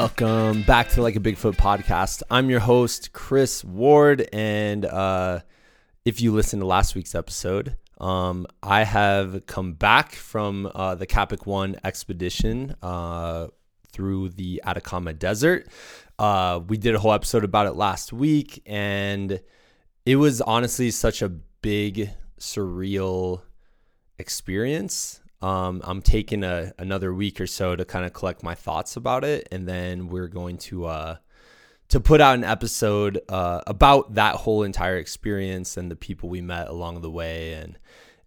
Welcome back to Like a Bigfoot podcast. I'm your host, Chris Ward. And uh, if you listened to last week's episode, um, I have come back from uh, the Capic One expedition uh, through the Atacama Desert. Uh, we did a whole episode about it last week, and it was honestly such a big, surreal experience. Um, I'm taking a, another week or so to kind of collect my thoughts about it, and then we're going to uh, to put out an episode uh, about that whole entire experience and the people we met along the way, and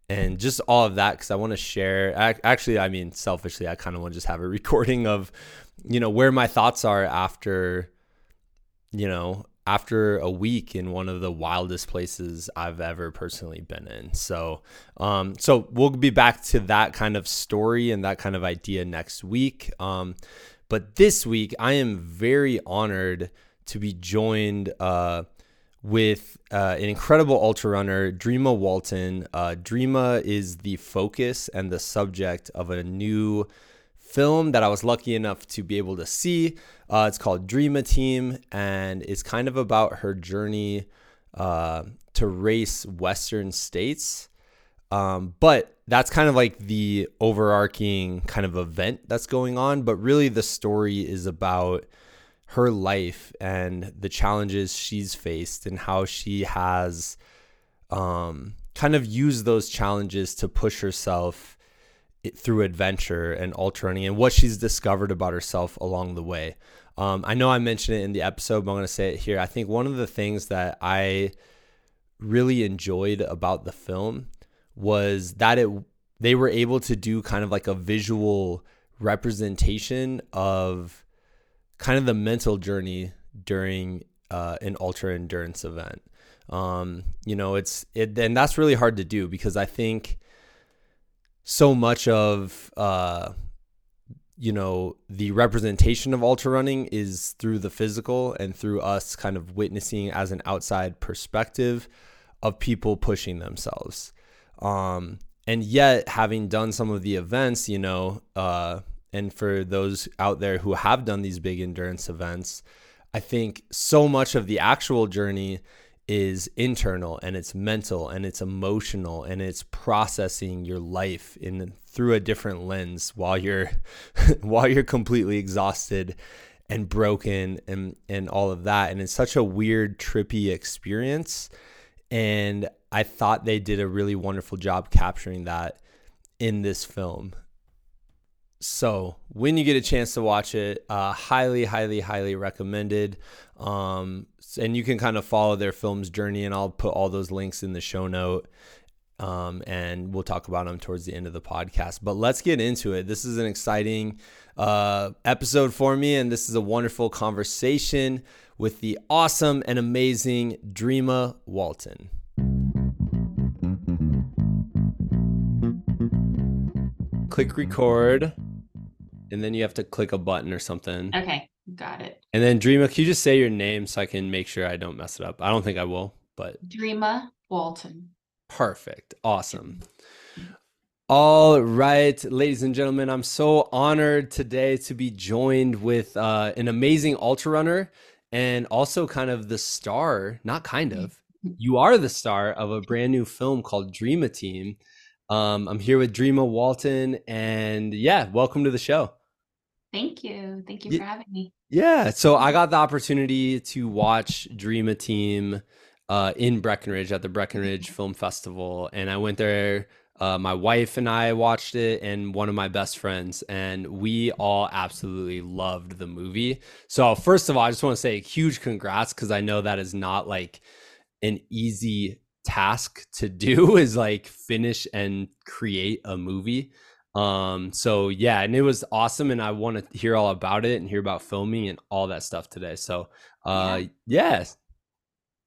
and just all of that because I want to share. Actually, I mean, selfishly, I kind of want to just have a recording of, you know, where my thoughts are after, you know, after a week in one of the wildest places I've ever personally been in. So, um, so we'll be back to that kind of story and that kind of idea next week. Um, but this week, I am very honored to be joined uh, with uh, an incredible ultra runner, Dreama Walton. Uh, Dreama is the focus and the subject of a new film that I was lucky enough to be able to see. Uh, it's called Dreama Team, and it's kind of about her journey uh, to race Western states. Um, but that's kind of like the overarching kind of event that's going on. But really, the story is about her life and the challenges she's faced and how she has um, kind of used those challenges to push herself through adventure and ultra running and what she's discovered about herself along the way. Um, I know I mentioned it in the episode, but I'm going to say it here. I think one of the things that I really enjoyed about the film was that it they were able to do kind of like a visual representation of kind of the mental journey during uh, an ultra endurance event. Um, you know, it's it, and that's really hard to do because I think so much of uh, you know the representation of ultra running is through the physical and through us kind of witnessing as an outside perspective of people pushing themselves. Um, and yet having done some of the events you know uh, and for those out there who have done these big endurance events i think so much of the actual journey is internal and it's mental and it's emotional and it's processing your life in through a different lens while you're while you're completely exhausted and broken and and all of that. And it's such a weird trippy experience. And I thought they did a really wonderful job capturing that in this film. So when you get a chance to watch it, uh, highly, highly, highly recommended. Um, and you can kind of follow their film's journey, and I'll put all those links in the show note. Um, and we'll talk about them towards the end of the podcast. But let's get into it. This is an exciting uh, episode for me, and this is a wonderful conversation with the awesome and amazing Dreama Walton. Click record and then you have to click a button or something. Okay, got it. And then Dreama, can you just say your name so I can make sure I don't mess it up? I don't think I will, but Dreama Walton. Perfect. Awesome. All right, ladies and gentlemen, I'm so honored today to be joined with uh, an amazing ultra runner and also kind of the star, not kind of, you are the star of a brand new film called Dreama Team. Um, I'm here with Dreama Walton, and yeah, welcome to the show. Thank you. Thank you for having me. Yeah. So I got the opportunity to watch Dreama Team uh, in Breckenridge at the Breckenridge mm-hmm. Film Festival. And I went there. Uh, my wife and I watched it, and one of my best friends, and we all absolutely loved the movie. So, first of all, I just want to say a huge congrats because I know that is not like an easy task to do, is like finish and create a movie. Um, so yeah, and it was awesome, and I want to hear all about it and hear about filming and all that stuff today. So uh yeah. yes.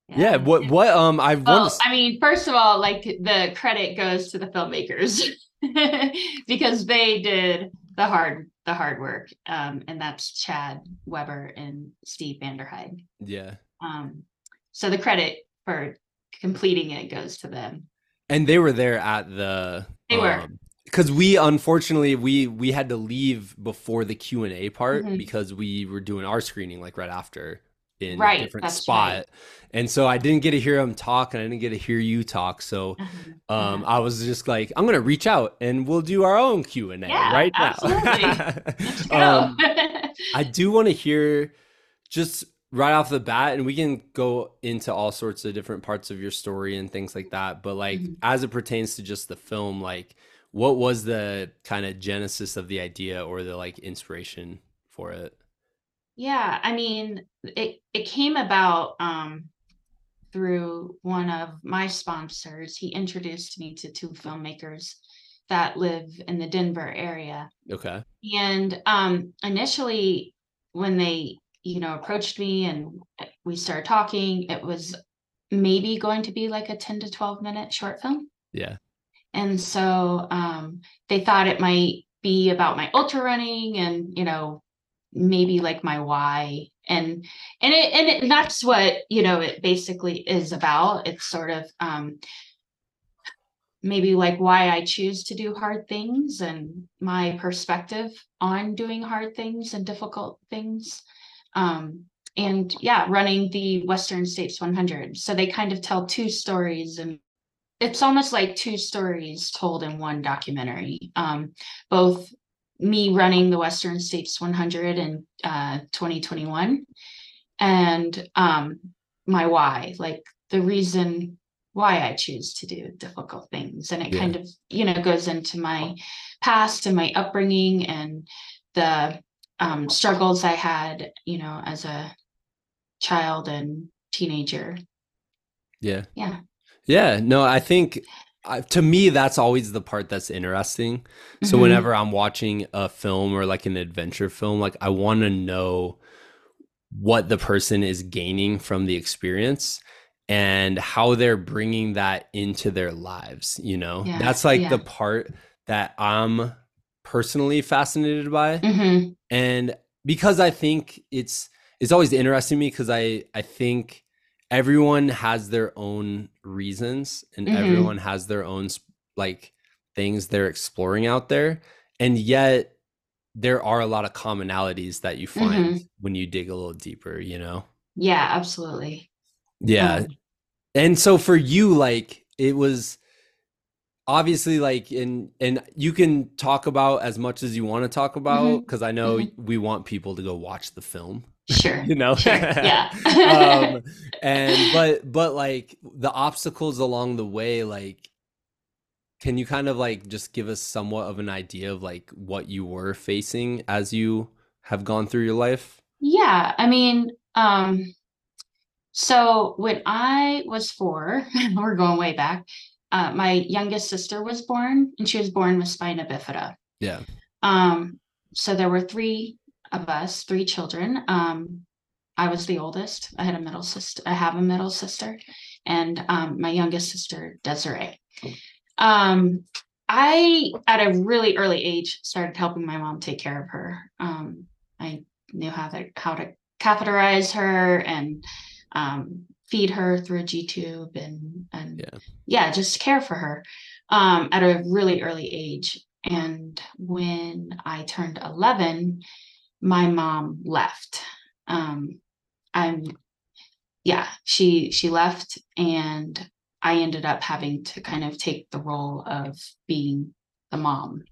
Yeah. yeah. What what um I well, to... I mean, first of all, like the credit goes to the filmmakers because they did the hard the hard work. Um, and that's Chad Weber and Steve Vanderheide. Yeah. Um, so the credit for completing it goes to them. And they were there at the they were um, because we unfortunately we we had to leave before the Q and A part Mhm. because we were doing our screening like right after in Right, a different spot, right. and so I didn't get to hear him talk and I didn't get to hear you talk. So Uh-huh. um, I was just like, I'm gonna reach out and we'll do our own Q and A Yeah, right absolutely. now. Um, I do want to hear just right off the bat, and we can go into all sorts of different parts of your story and things like that. But like Mhm. as it pertains to just the film, like what was the kind of genesis of the idea or the like inspiration for it? Yeah, I mean, it it came about um through one of my sponsors. He introduced me to two filmmakers that live in the Denver area. Okay. And um initially when they, you know, approached me and we started talking, it was maybe going to be like a 10 to 12 minute short film. Yeah. And so um, they thought it might be about my ultra running and, you know, maybe like my why. And and it and, it, that's what, you know, it basically is about. It's sort of um maybe like why I choose to do hard things and my perspective on doing hard things and difficult things. Um and yeah, running the Western States 100. So they kind of tell two stories and it's almost like two stories told in one documentary. Um, both me running the Western States 100 in uh, 2021 and um, my why, like the reason why I choose to do difficult things. And it Yeah. kind of, you know, goes into my past and my upbringing and the um, struggles I had, you know, as a child and teenager. Yeah. Yeah. Yeah. No, I think uh, to me, that's always the part that's interesting. So Mhm. whenever I'm watching a film or like an adventure film, like I want to know what the person is gaining from the experience and how they're bringing that into their lives, you know? Yeah, That's like yeah. the part that I'm personally fascinated by Mhm. and because I think it's it's always interesting to me because I I think everyone has their own reasons and Mhm. everyone has their own like things they're exploring out there and yet there are a lot of commonalities that you find Mm-hmm. when you dig a little deeper you know Yeah, absolutely. yeah Um, and so for you like it was obviously like in and you can talk about as much as you want to talk about because i know Mhm. we want people to go watch the film Sure. you know Sure. Yeah. um and but but like the obstacles along the way like can you kind of like just give us somewhat of an idea of like what you were facing as you have gone through your life Yeah, I mean, um, so when I was four, we're going way back, uh, my youngest sister was born, and she was born with spina bifida. yeah Um, so there were three of us, three children. Um, I was the oldest. I had a middle sister. I have a middle sister, and um, my youngest sister, Desiree. Um, I, at a really early age, started helping my mom take care of her. Um, I knew how to how to catheterize her and um, feed her through a G tube and and Yeah. yeah, just care for her um, at a really early age. And when I turned eleven, my mom left. Um, I'm yeah, she she left and I ended up having to kind of take the role of being the mom.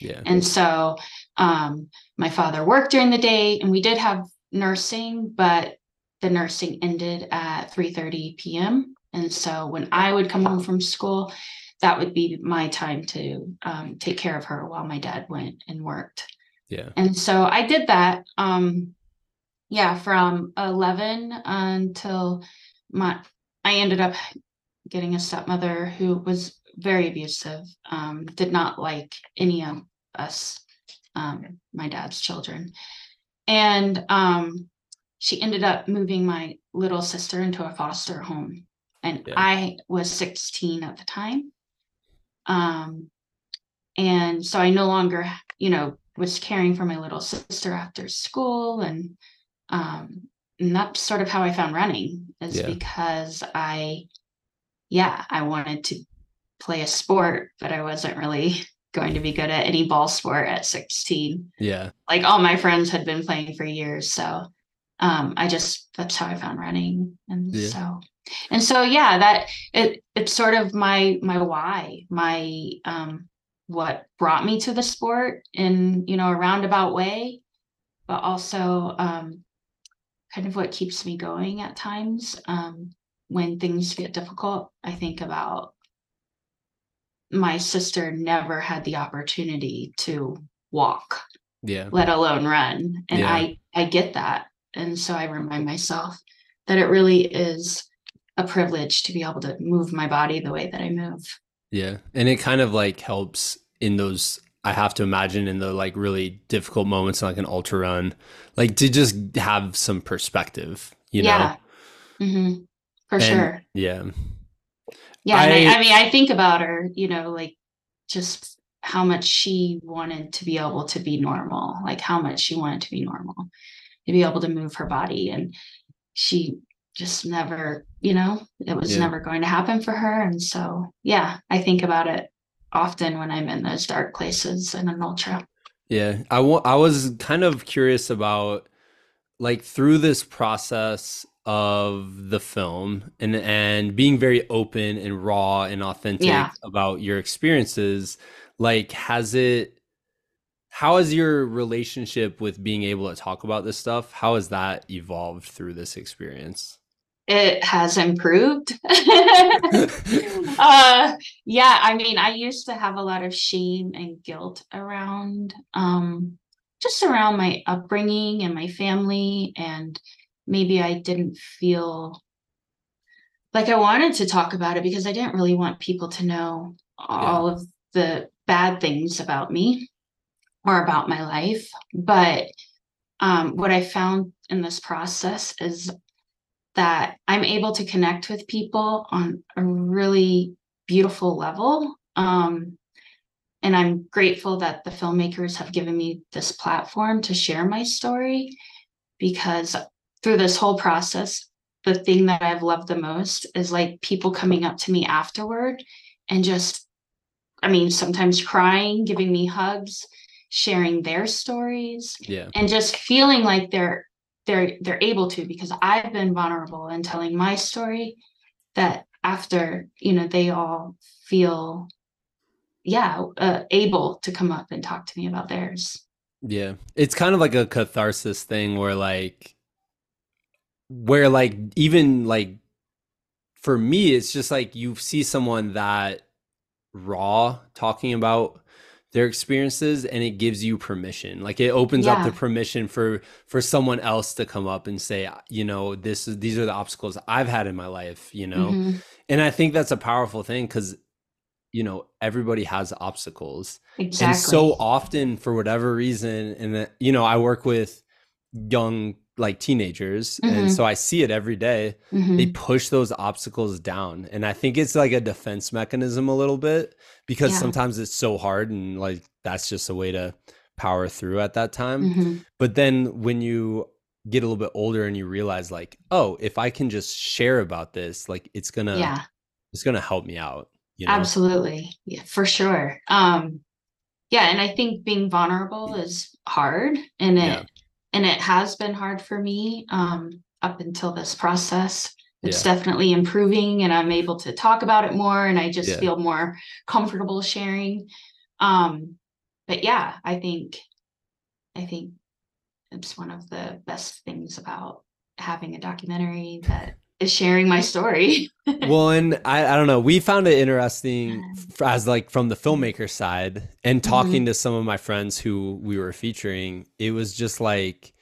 yeah And so um, my father worked during the day and we did have nursing, but the nursing ended at 3:30 p.m. And so when I would come home from school, that would be my time to um, take care of her while my dad went and worked. Yeah And so I did that. Um, yeah, from 11 until my I ended up getting a stepmother who was very abusive, um, did not like any of us, um, my dad's children. And um, she ended up moving my little sister into a foster home. And Yeah. I was 16 at the time. Um, and so I no longer, you know, was caring for my little sister after school. And, um, and that's sort of how I found running is Yeah. because I, yeah, I wanted to play a sport, but I wasn't really going to be good at any ball sport at 16. Yeah. Like all my friends had been playing for years. So um, I just, that's how I found running. And Yeah. so, and so, yeah, that it, it's sort of my, my why, my, um, what brought me to the sport in, you know, a roundabout way, but also, um, kind of what keeps me going at times. Um, when things get difficult, I think about my sister never had the opportunity to walk, Yeah. let alone run. And Yeah. I I get that. And so I remind myself that it really is a privilege to be able to move my body the way that I move. Yeah. And it kind of like helps in those I have to imagine in the like really difficult moments like an ultra run, like to just have some perspective, you know? yeah. hmm For And- sure. Yeah. Yeah. I, I- I mean, I think about her, you know, like just how much she wanted to be able to be normal, like how much she wanted to be normal, to be able to move her body. And she just never, you know, it was Yeah. never going to happen for her. And so, yeah, I think about it often when I'm in those dark places in an ultra. Yeah, I wa- I was kind of curious about like through this process of the film and and being very open and raw and authentic Yeah. about your experiences, like has it how has your relationship with being able to talk about this stuff, how has that evolved through this experience? It has improved. uh yeah i mean i used to have a lot of shame and guilt around um just around my upbringing and my family and maybe i didn't feel like i wanted to talk about it because i didn't really want people to know all of the bad things about me or about my life but um what i found in this process is that I'm able to connect with people on a really beautiful level. Um, and I'm grateful that the filmmakers have given me this platform to share my story because through this whole process, the thing that I've loved the most is like people coming up to me afterward and just, I mean, sometimes crying, giving me hugs, sharing their stories Yeah. and just feeling like they're they're they're able to because I've been vulnerable in telling my story that after you know they all feel yeah uh, able to come up and talk to me about theirs Yeah. It's kind of like a catharsis thing where like where like even like for me it's just like you see someone that raw talking about their experiences and it gives you permission. Like it opens up the permission for for someone else to come up and say, you know, this is these are the obstacles I've had in my life, you know. Mhm. And I think that's a powerful thing cuz you know, everybody has obstacles. exactly And so often, for whatever reason, and that, you know, I work with young like teenagers, and Mhm. so I see it every day. They Mhm. push those obstacles down, and I think it's like a defense mechanism a little bit because Yeah. sometimes it's so hard, and like that's just a way to power through at that time. Mhm. But then when you get a little bit older and you realize like, oh, if I can just share about this, like it's gonna yeah it's gonna help me out. You know? absolutely yeah for sure um yeah and i think being vulnerable is hard and it Yeah. And it has been hard for me um up until this process it's Yeah. definitely improving and i'm able to talk about it more and i just Yeah. feel more comfortable sharing um but yeah i think i think it's one of the best things about having a documentary that is sharing my story. Well and I, I don't know we found it interesting as like from the filmmaker side and talking to some of my friends who we were featuring it was just like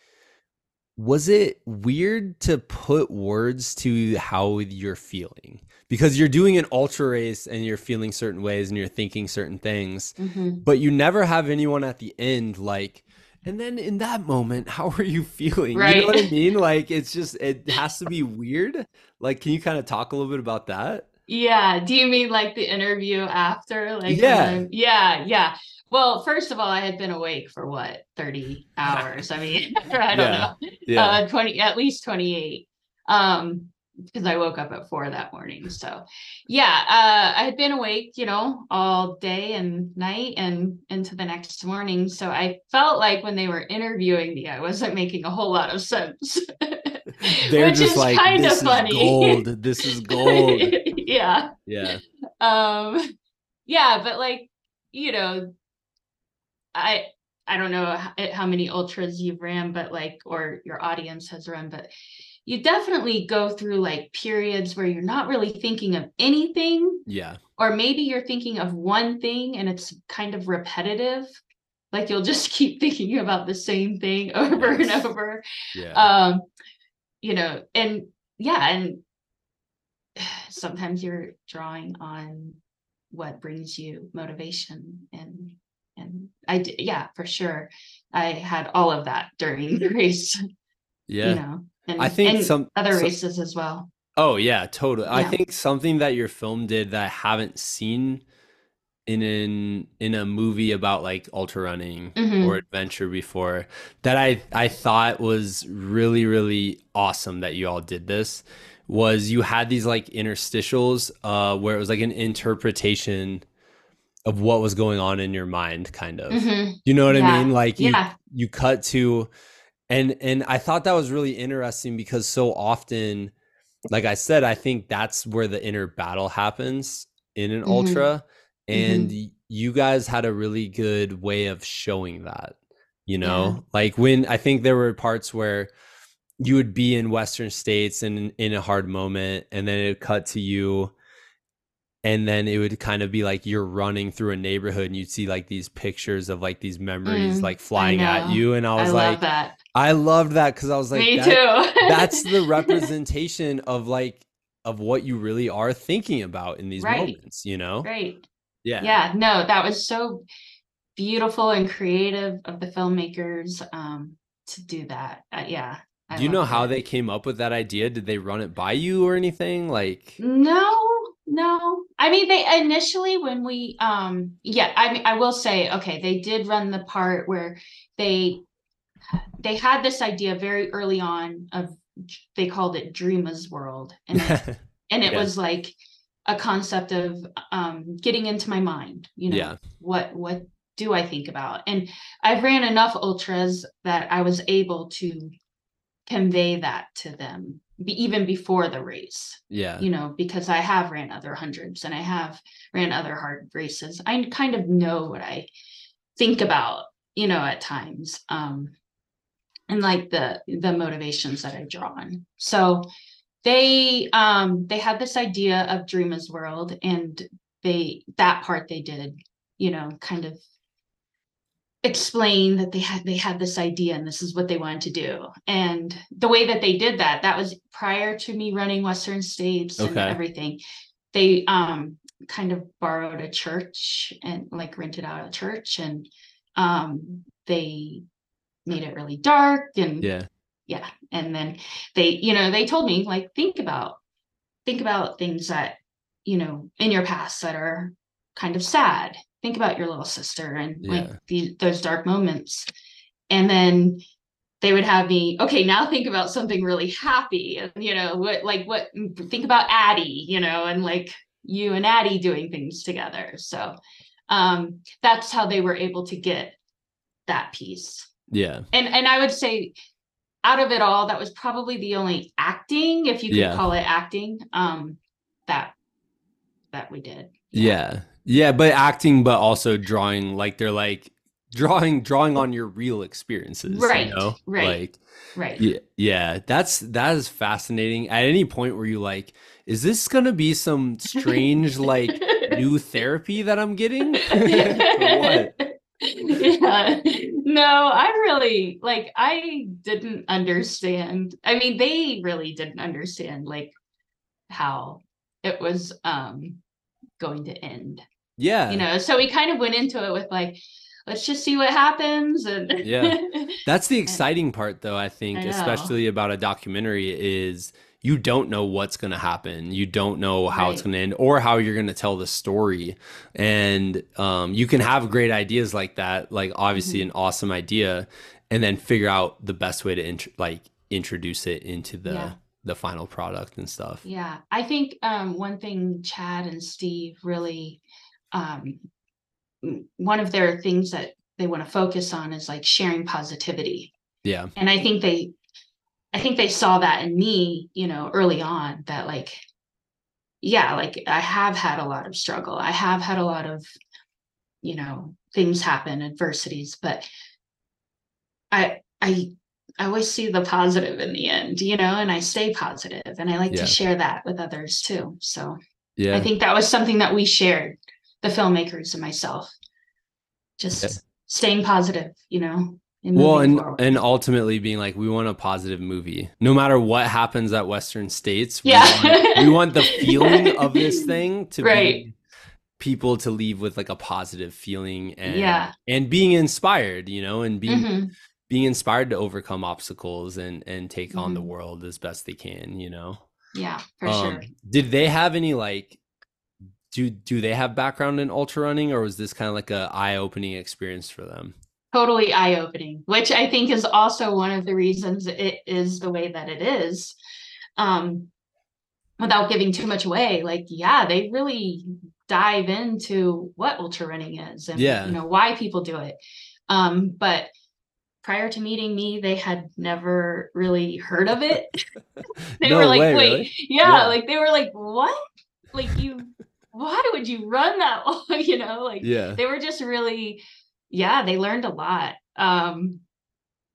was it weird to put words to how you're feeling? Because you're doing an ultra race and you're feeling certain ways and you're thinking certain things Mhm. but you never have anyone at the end like and then in that moment how are you feeling you know what i mean like it's just it has to be weird like can you kind of talk a little bit about that Yeah. Do you mean like the interview after? Like, Yeah. yeah, yeah. Well, first of all, I had been awake for what, 30 hours? I mean, I don't Yeah. know. yeah Uh, 20, at least 28. Um, because I woke up at four that morning. So yeah, uh, I had been awake, you know, all day and night and into the next morning. So I felt like when they were interviewing me, I wasn't making a whole lot of sense. They're just like this is gold. This is gold. yeah. Yeah. Um yeah, but like, you know, I I don't know how many ultras you've ran, but like, or your audience has run, but you definitely go through like periods where you're not really thinking of anything. Yeah. Or maybe you're thinking of one thing and it's kind of repetitive. Like you'll just keep thinking about the same thing over yes. and over. Yeah. Um, you know, and yeah, and sometimes you're drawing on what brings you motivation and and I yeah, for sure. I had all of that during the race. Yeah. You know, and, I think some other some, races as well. Oh yeah, totally. Yeah. I think something that your film did that I haven't seen in an in a movie about like ultra running mm-hmm. or adventure before that I I thought was really really awesome that you all did this was you had these like interstitials uh where it was like an interpretation of what was going on in your mind kind of mm-hmm. you know what yeah. i mean like you yeah. you cut to and and i thought that was really interesting because so often like i said i think that's where the inner battle happens in an mm-hmm. ultra and mm-hmm. you guys had a really good way of showing that you know yeah. like when i think there were parts where you would be in western states and in, a hard moment and then it cut to you and then it would kind of be like you're running through a neighborhood and you'd see like these pictures of like these memories mm, like flying at you and i was I like that. I loved that because i was like me that, too. that's the representation of like of what you really are thinking about in these right. moments you know? Right. Yeah. Yeah no that was so beautiful and creative of the filmmakers um to do that. Uh, yeah I do you know how they came up with that idea? Did they run it by you or anything? Like no no, I mean they initially when we um yeah, I mean I will say okay, they did run the part where they they had this idea very early on of they called it Dreamers World and it, and it yeah. was like a concept of um getting into my mind, you know. Yeah. What what do I think about? And I've ran enough ultras that I was able to convey that to them be, even before the race. Yeah. You know, because I have ran other hundreds and I have ran other hard races. I kind of know what I think about, you know, at times. Um and like the the motivations that I draw on. So they um they had this idea of Dreamers World and they that part they did, you know, kind of explain that they had they had this idea and this is what they wanted to do and the way that they did that that was prior to me running western states okay. and everything they um kind of borrowed a church and like rented out a church and um they made it really dark and yeah. Yeah and then they you know they told me like think about think about things that you know in your past that are kind of sad. Think about your little sister and yeah. like the, those dark moments. And then they would have me okay now think about something really happy and you know what like what think about addie you know and like you and addie doing things together. So um that's how they were able to get that piece yeah and and i would say out of it all that was probably the only acting if you could yeah. call it acting um that that we did yeah yeah, but acting, but also drawing like they're like drawing drawing on your real experiences. Right. You know? Right. Like right. Yeah, yeah. That's that is fascinating. At any point where you like, is this gonna be some strange like new therapy that I'm getting? what? yeah no i really like i didn't understand i mean they really didn't understand like how it was um going to end yeah. You know, so we kind of went into it with like, let's just see what happens. And yeah, that's the exciting part, though. I think, I especially about a documentary, is you don't know what's going to happen. You don't know how right. it's going to end or how you're going to tell the story. And um, you can have great ideas like that, like obviously mm-hmm. an awesome idea, and then figure out the best way to int- like introduce it into the yeah. the final product and stuff. Yeah. I think um one thing Chad and Steve really um one of their things that they want to focus on is like sharing positivity. Yeah. And I think they I think they saw that in me, you know, early on that like yeah, like I have had a lot of struggle. I have had a lot of you know, things happen, adversities, but I I I always see the positive in the end, you know, and I stay positive and I like Yeah. to share that with others too. So Yeah. I think that was something that we shared, the filmmakers and myself. Just Yeah. staying positive, you know. And well and forward. and ultimately being like we want a positive movie no matter what happens at western states we, Yeah. want, we want the feeling of this thing to Right. be people to leave with like a positive feeling and Yeah. and being inspired you know and being Mhm. being inspired to overcome obstacles and and take on the Mhm. world as best they can you know Yeah, for um sure. did they have any like do do they have background in ultra running or was this kind of like a eye-opening experience for them Totally eye opening, which I think is also one of the reasons it is the way that it is. Um, without giving too much away, like, yeah, they really dive into what ultra running is and Yeah. you know why people do it. Um, but prior to meeting me, they had never really heard of it. they No were like, way, wait, really? yeah, Yeah. like they were like, what? Like you why would you run that long? you know, like yeah they were just really yeah they learned a lot um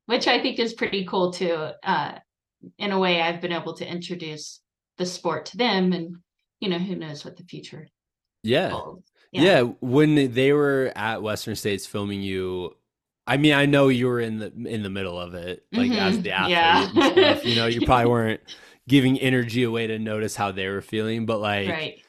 which i think is pretty cool too uh in a way i've been able to introduce the sport to them and you know who knows what the future yeah holds Yeah. when they were at Western States filming you, I mean, I know you were in the in the middle of it, like as Mhm, the athlete yeah. stuff. You know, you probably weren't giving energy away to notice how they were feeling, but like right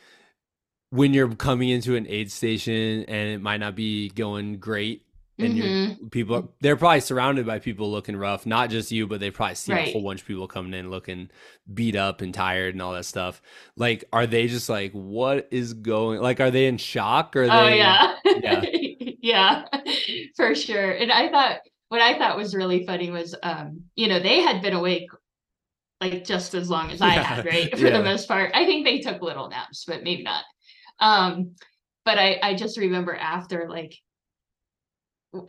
when you're coming into an aid station and it might not be going great, and you're Mhm. people they're probably surrounded by people looking rough, not just you, but they probably see a whole bunch of people coming in looking beat up and tired and all that stuff. Like, are they just like, what is going? Like, are they in shock or? Oh they, yeah Yeah. yeah for sure and i thought what i thought was really funny was um you know they had been awake like just as long as i Yeah, had right for yeah. the most part i think they took little naps but maybe not um but i i just remember after like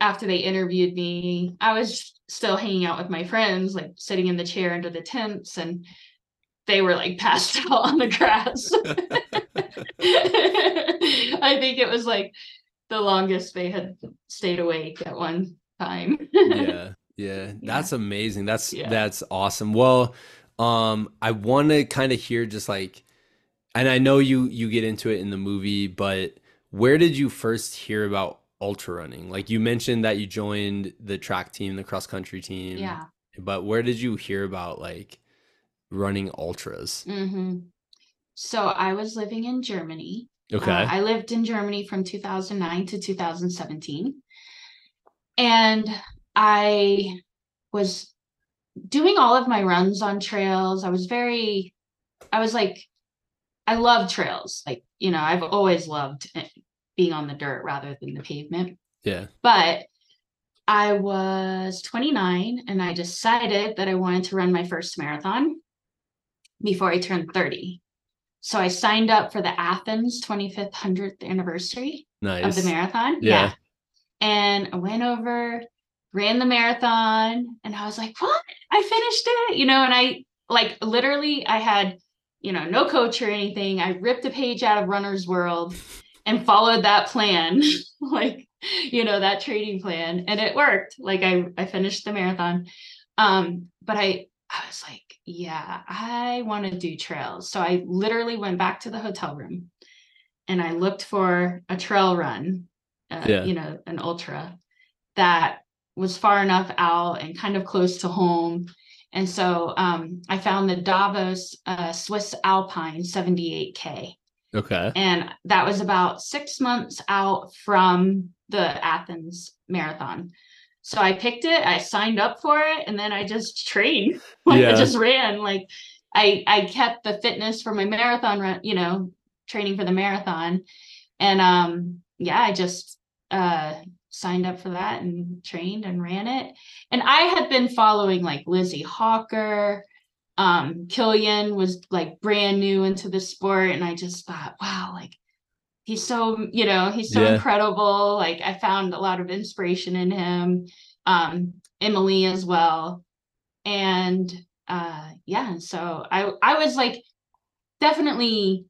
after they interviewed me i was still hanging out with my friends like sitting in the chair under the tents and they were like passed out on the grass. I think it was like the longest they had stayed awake at one time. yeah yeah. That's amazing. That's Yeah. that's awesome. Well um i want to kind of hear just like and i know you you get into it in the movie but where did you first hear about ultra running like you mentioned that you joined the track team the cross country team yeah. but where did you hear about like running ultras hmm So I was living in Germany. Uh, okay I lived in Germany from 2009 to 2017. And I was doing all of my runs on trails. I was very, I was like, I love trails. Like, you know, I've always loved eh, being on the dirt rather than the pavement. yeah But I was 29 and I decided that I wanted to run my first marathon before I turned 30. So I signed up for the Athens 25th 100th anniversary nice of the marathon. Yeah. And I went over, ran the marathon, and I was like, what? I finished it, you know, and I like literally I had, you know, no coach or anything. I ripped a page out of Runner's World and followed that plan, like, you know, that training plan, and it worked. Like I I finished the marathon. Um, but I I was like, yeah, I want to do trails. So I literally went back to the hotel room and I looked for a trail run, uh, Yeah. you know, an ultra that was far enough out and kind of close to home. And so um, I found the Davos uh, Swiss Alpine 78K. okay And that was about six months out from the Athens marathon. So I picked it, I signed up for it, and then I just trained. like Yeah. I just ran. Like I I kept the fitness for my marathon run, you know, training for the marathon. And um yeah, I just uh signed up for that and trained and ran it. And I had been following like Lizzie Hawker, um Kilian was like brand new into the sport and I just thought wow like he's so you know he's so Yeah. incredible like I found a lot of inspiration in him um Emelie as well and uh yeah so I I was like definitely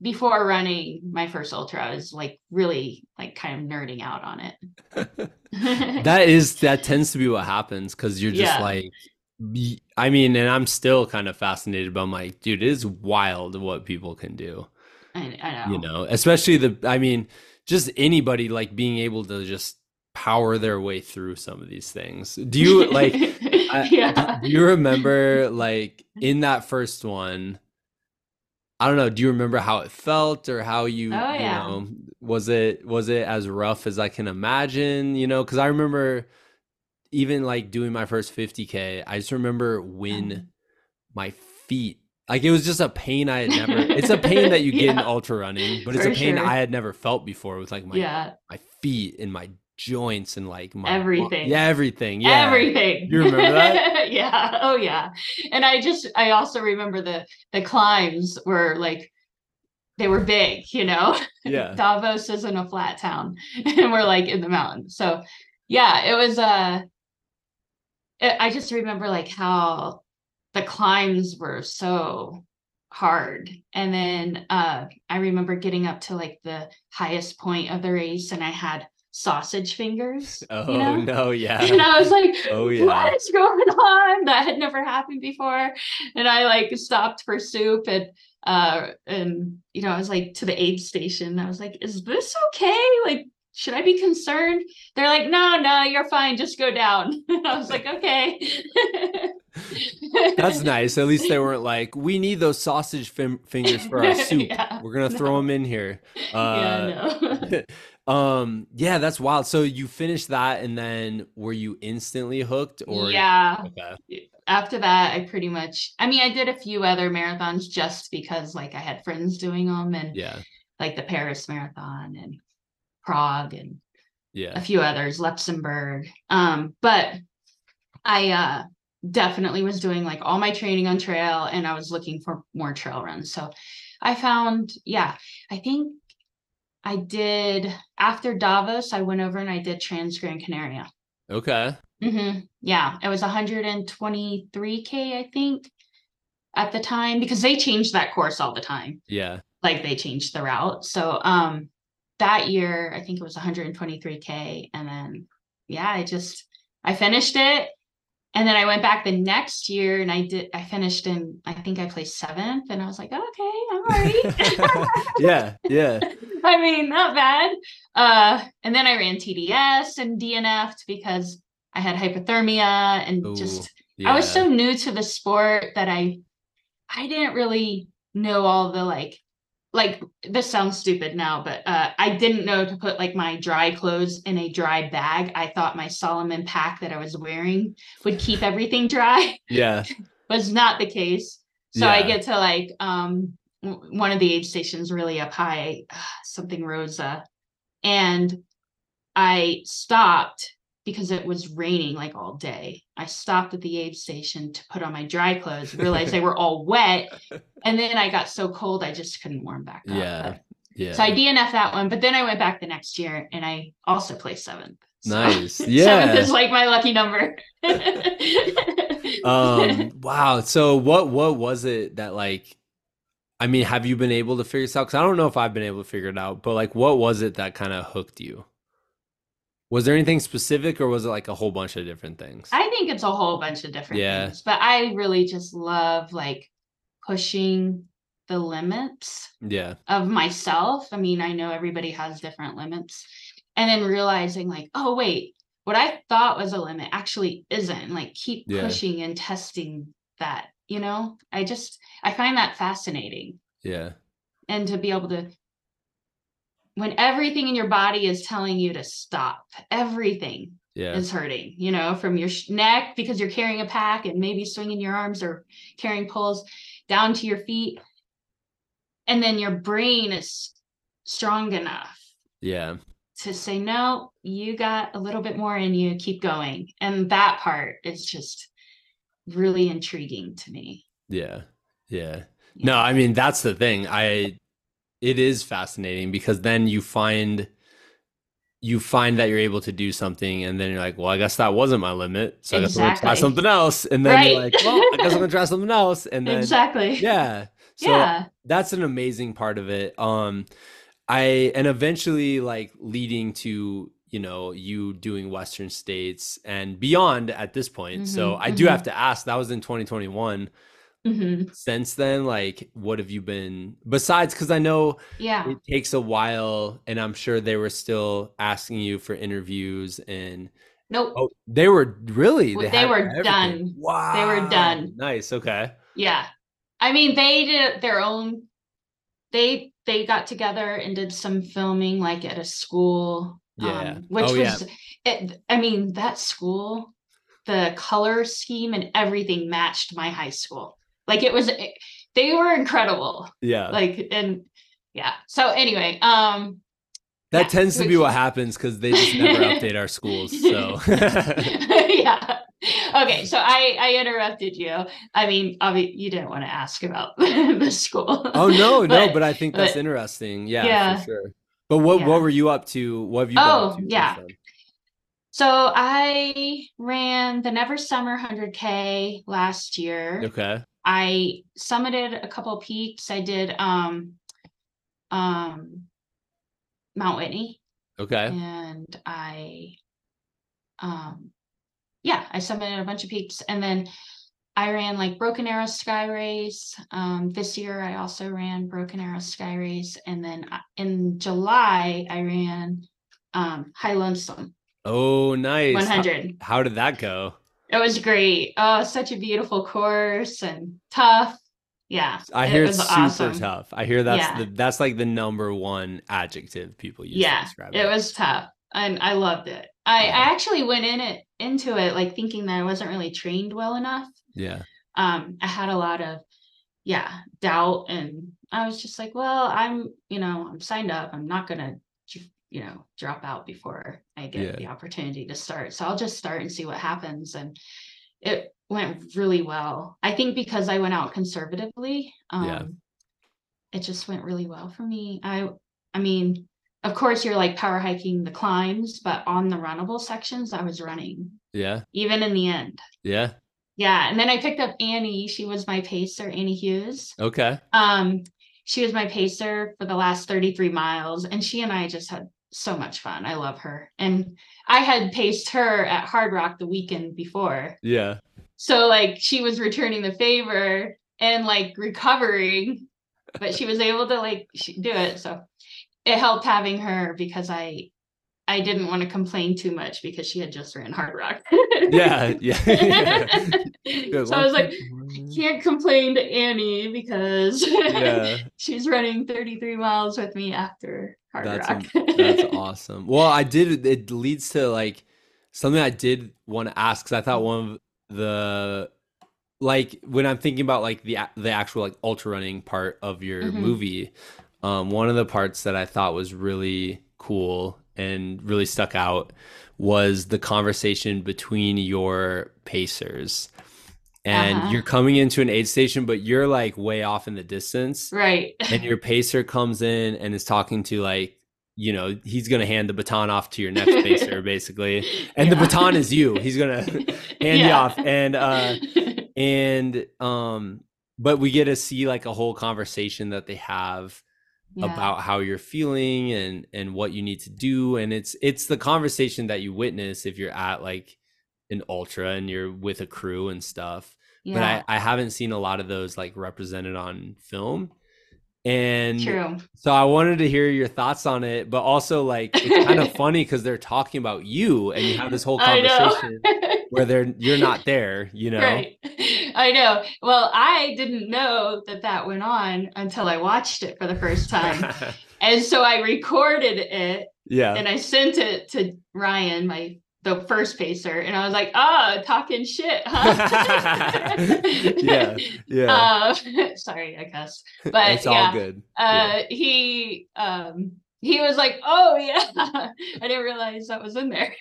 before running my first ultra I was like really like kind of nerding out on it. That is that tends to be what happens because you're just Yeah. like I mean and i'm still kind of fascinated but i'm like dude it is wild what people can do. I, I know. You know especially the i mean just anybody like being able to just power their way through some of these things. Do you like I- do you remember like in that first one i don't know do you remember how it felt or how you Oh, you yeah. know was it was it as rough as i can imagine you know because i remember even like doing my first 50k i just remember when Um. my feet like it was just a pain i had never it's a pain that you get in ultra running but it's a pain sure. i had never felt before with like my yeah my feet and my joints and like my Everything. yeah everything yeah. Everything. You remember that? yeah. Oh yeah. And i just i also remember the the climbs were like they were big you know? Yeah. Davos isn't a flat town and we're like in the mountains. So yeah it was uh it, i just remember like how the climbs were so hard. And then uh i remember getting up to like the highest point of the race and i had sausage fingers oh you know? no yeah and I was like, Oh, yeah. what is going on? That had never happened before. And I like stopped for soup and uh and you know, I was like to the aid station. I was like, is this okay? Like, should I be concerned? They're like, no, no, you're fine. Just go down. And I was like, okay. That's nice. At least they weren't like, we need those sausage fingers for our soup. Yeah, We're gonna throw them in here. Uh, yeah, no. Um, yeah, that's wild. So you finished that, and then were you instantly hooked, or yeah. Okay. after that i pretty much i mean i did a few other marathons just because like i had friends doing them and Yeah, like the paris marathon and prague and yeah, a few others luxembourg um but i uh definitely was doing like all my training on trail and i was looking for more trail runs so i found yeah i think i did after davos i went over and i did trans gran canaria okay, hmm Yeah, it was 123k, I think, at the time because they changed that course all the time. yeah, Like they changed the route. So um that year, I think it was 123k, and then yeah, I just I finished it, and then I went back the next year and I did I finished in I think I placed seventh, and I was like, okay, I'm all right. yeah, yeah, I mean, not bad. Uh, and then I ran TDS and DNF'd because I had hypothermia and Ooh, just yeah. I was so new to the sport that I I didn't really know all the like like this sounds stupid now, but uh, I didn't know to put like my dry clothes in a dry bag. I thought my Salomon pack that I was wearing would keep everything dry yeah, was not the case. So I get to like um one of the aid stations really up high, something Rosa, and I stopped because it was raining like all day. I stopped at the aid station to put on my dry clothes, realized they were all wet, and then I got so cold I just couldn't warm back up. Yeah, But- yeah. So I DNF that one, but then I went back the next year and I also placed seventh. So Nice. Seventh is like my lucky number. um wow so what what was it that like i mean have you been able to figure this out because i don't know if i've been able to figure it out but like what was it that kind of hooked you was there anything specific or was it like a whole bunch of different things I think it's a whole bunch of different Yeah. things, but I really just love like pushing the limits yeah of myself. I mean, I know everybody has different limits. And then realizing like, oh wait, what I thought was a limit actually isn't. Like keep Yeah. pushing and testing that, you know? I just I find that fascinating. yeah And to be able to when everything in your body is telling you to stop, everything yeah is hurting, you know, from your neck because you're carrying a pack and maybe swinging your arms or carrying poles down to your feet. And then your brain is strong enough yeah to say, no, you got a little bit more in you, keep going. And that part is just really intriguing to me. Yeah. Yeah. No, I mean that's the thing. I it is fascinating because then you find you find that you're able to do something and then you're like, well, I guess that wasn't my limit. So I guess I'm gonna try something else. And then you're like, well, I guess I'm gonna try something else. And then exactly. yeah. So yeah. that's an amazing part of it. Um I and eventually like leading to, you know, you doing Western states and beyond at this point. so Mhm, I do mhm. have to ask, that was in 2021 hmm since then like what have you been besides because i know Yeah. it takes a while and i'm sure they were still asking you for interviews and Nope. oh they were really Well, they were everything. done. wow They were done. nice okay Yeah. I mean, they did their own they they got together and did some filming like at a school. Yeah. Um, which Oh, yeah. was it I mean, that school, the color scheme and everything matched my high school. Like it was it- they were incredible. yeah Like and yeah. So anyway, um that yeah, tends to be what happens because they just never update our schools so yeah. Okay, so I I interrupted you. I mean, obvi- you didn't want to ask about the school. oh no no But- but i think that's but- interesting yeah, Yeah. for sure but what Yeah. what were you up to what have you been Oh, up to yeah. So I ran the Never Summer 100K last year. okay I summited a couple peaks. I did um um Mount Whitney okay and I um yeah, I summited a bunch of peaks and then I ran like Broken Arrow Sky Race. Um this year I also ran Broken Arrow Sky Race and then in July I ran um High Lonesome oh nice 100. how did that go It was great. Oh, such a beautiful course and tough. Yeah. I it hear it's super awesome. tough. I hear that's Yeah. the that's like the number one adjective people use to Yeah, describe it was tough. And I loved it. I, I actually went in it into it like thinking that I wasn't really trained well enough. Yeah. Um, I had a lot of yeah, doubt and I was just like, well, I'm, you know, I'm signed up. I'm not gonna you know, drop out before I get Yeah. the opportunity to start. So I'll just start and see what happens. And it went really well. I think because I went out conservatively, um, Yeah. it just went really well for me. I, I mean, of course, you're like power hiking the climbs, but on the runnable sections, I was running Yeah. even in the end. Yeah. Yeah, and then I picked up Annie. She was my pacer, Annie Hughes. Okay. Um, she was my pacer for the last 33 miles, and she and I just had so much fun. I love her. And I had paced her at Hardrock the weekend before. Yeah. So like she was returning the favor and like recovering, but she was able to like do it. So it helped having her because I I didn't want to complain too much because she had just ran Hardrock. Yeah. Yeah. Good. so I was like, can't complain to Annie because yeah. she's running 33 miles with me after Hard That's Rock. That's awesome. Well, I did. It leads to like something I did want to ask because I thought one of the like when I'm thinking about like the the actual like ultra running part of your Mhm. movie, um, one of the parts that I thought was really cool and really stuck out was the conversation between your pacers. And Uh-huh. you're coming into an aid station, but you're like way off in the distance right. and your pacer comes in and is talking to like you know he's gonna hand the baton off to your next pacer basically and the baton is you he's gonna hand you off and uh and um but we get to see like a whole conversation that they have Yeah. about how you're feeling and and what you need to do and it's it's the conversation that you witness if you're at like an ultra and you're with a crew and stuff but. I, I haven't seen a lot of those like represented on film and True. so i wanted to hear your thoughts on it but also like it's kind of funny because they're talking about you and you have this whole conversation where they're you're not there you know Right. I know. Well, I didn't know that that went on until I watched it for the first time. and so I recorded it yeah and I sent it to Ryan, my the first pacer, and I was like, "Oh, talking shit, huh?" yeah yeah Uh, sorry, I guess. But it's yeah, all good uh, he um he was like, "Oh yeah," I didn't realize that was in there.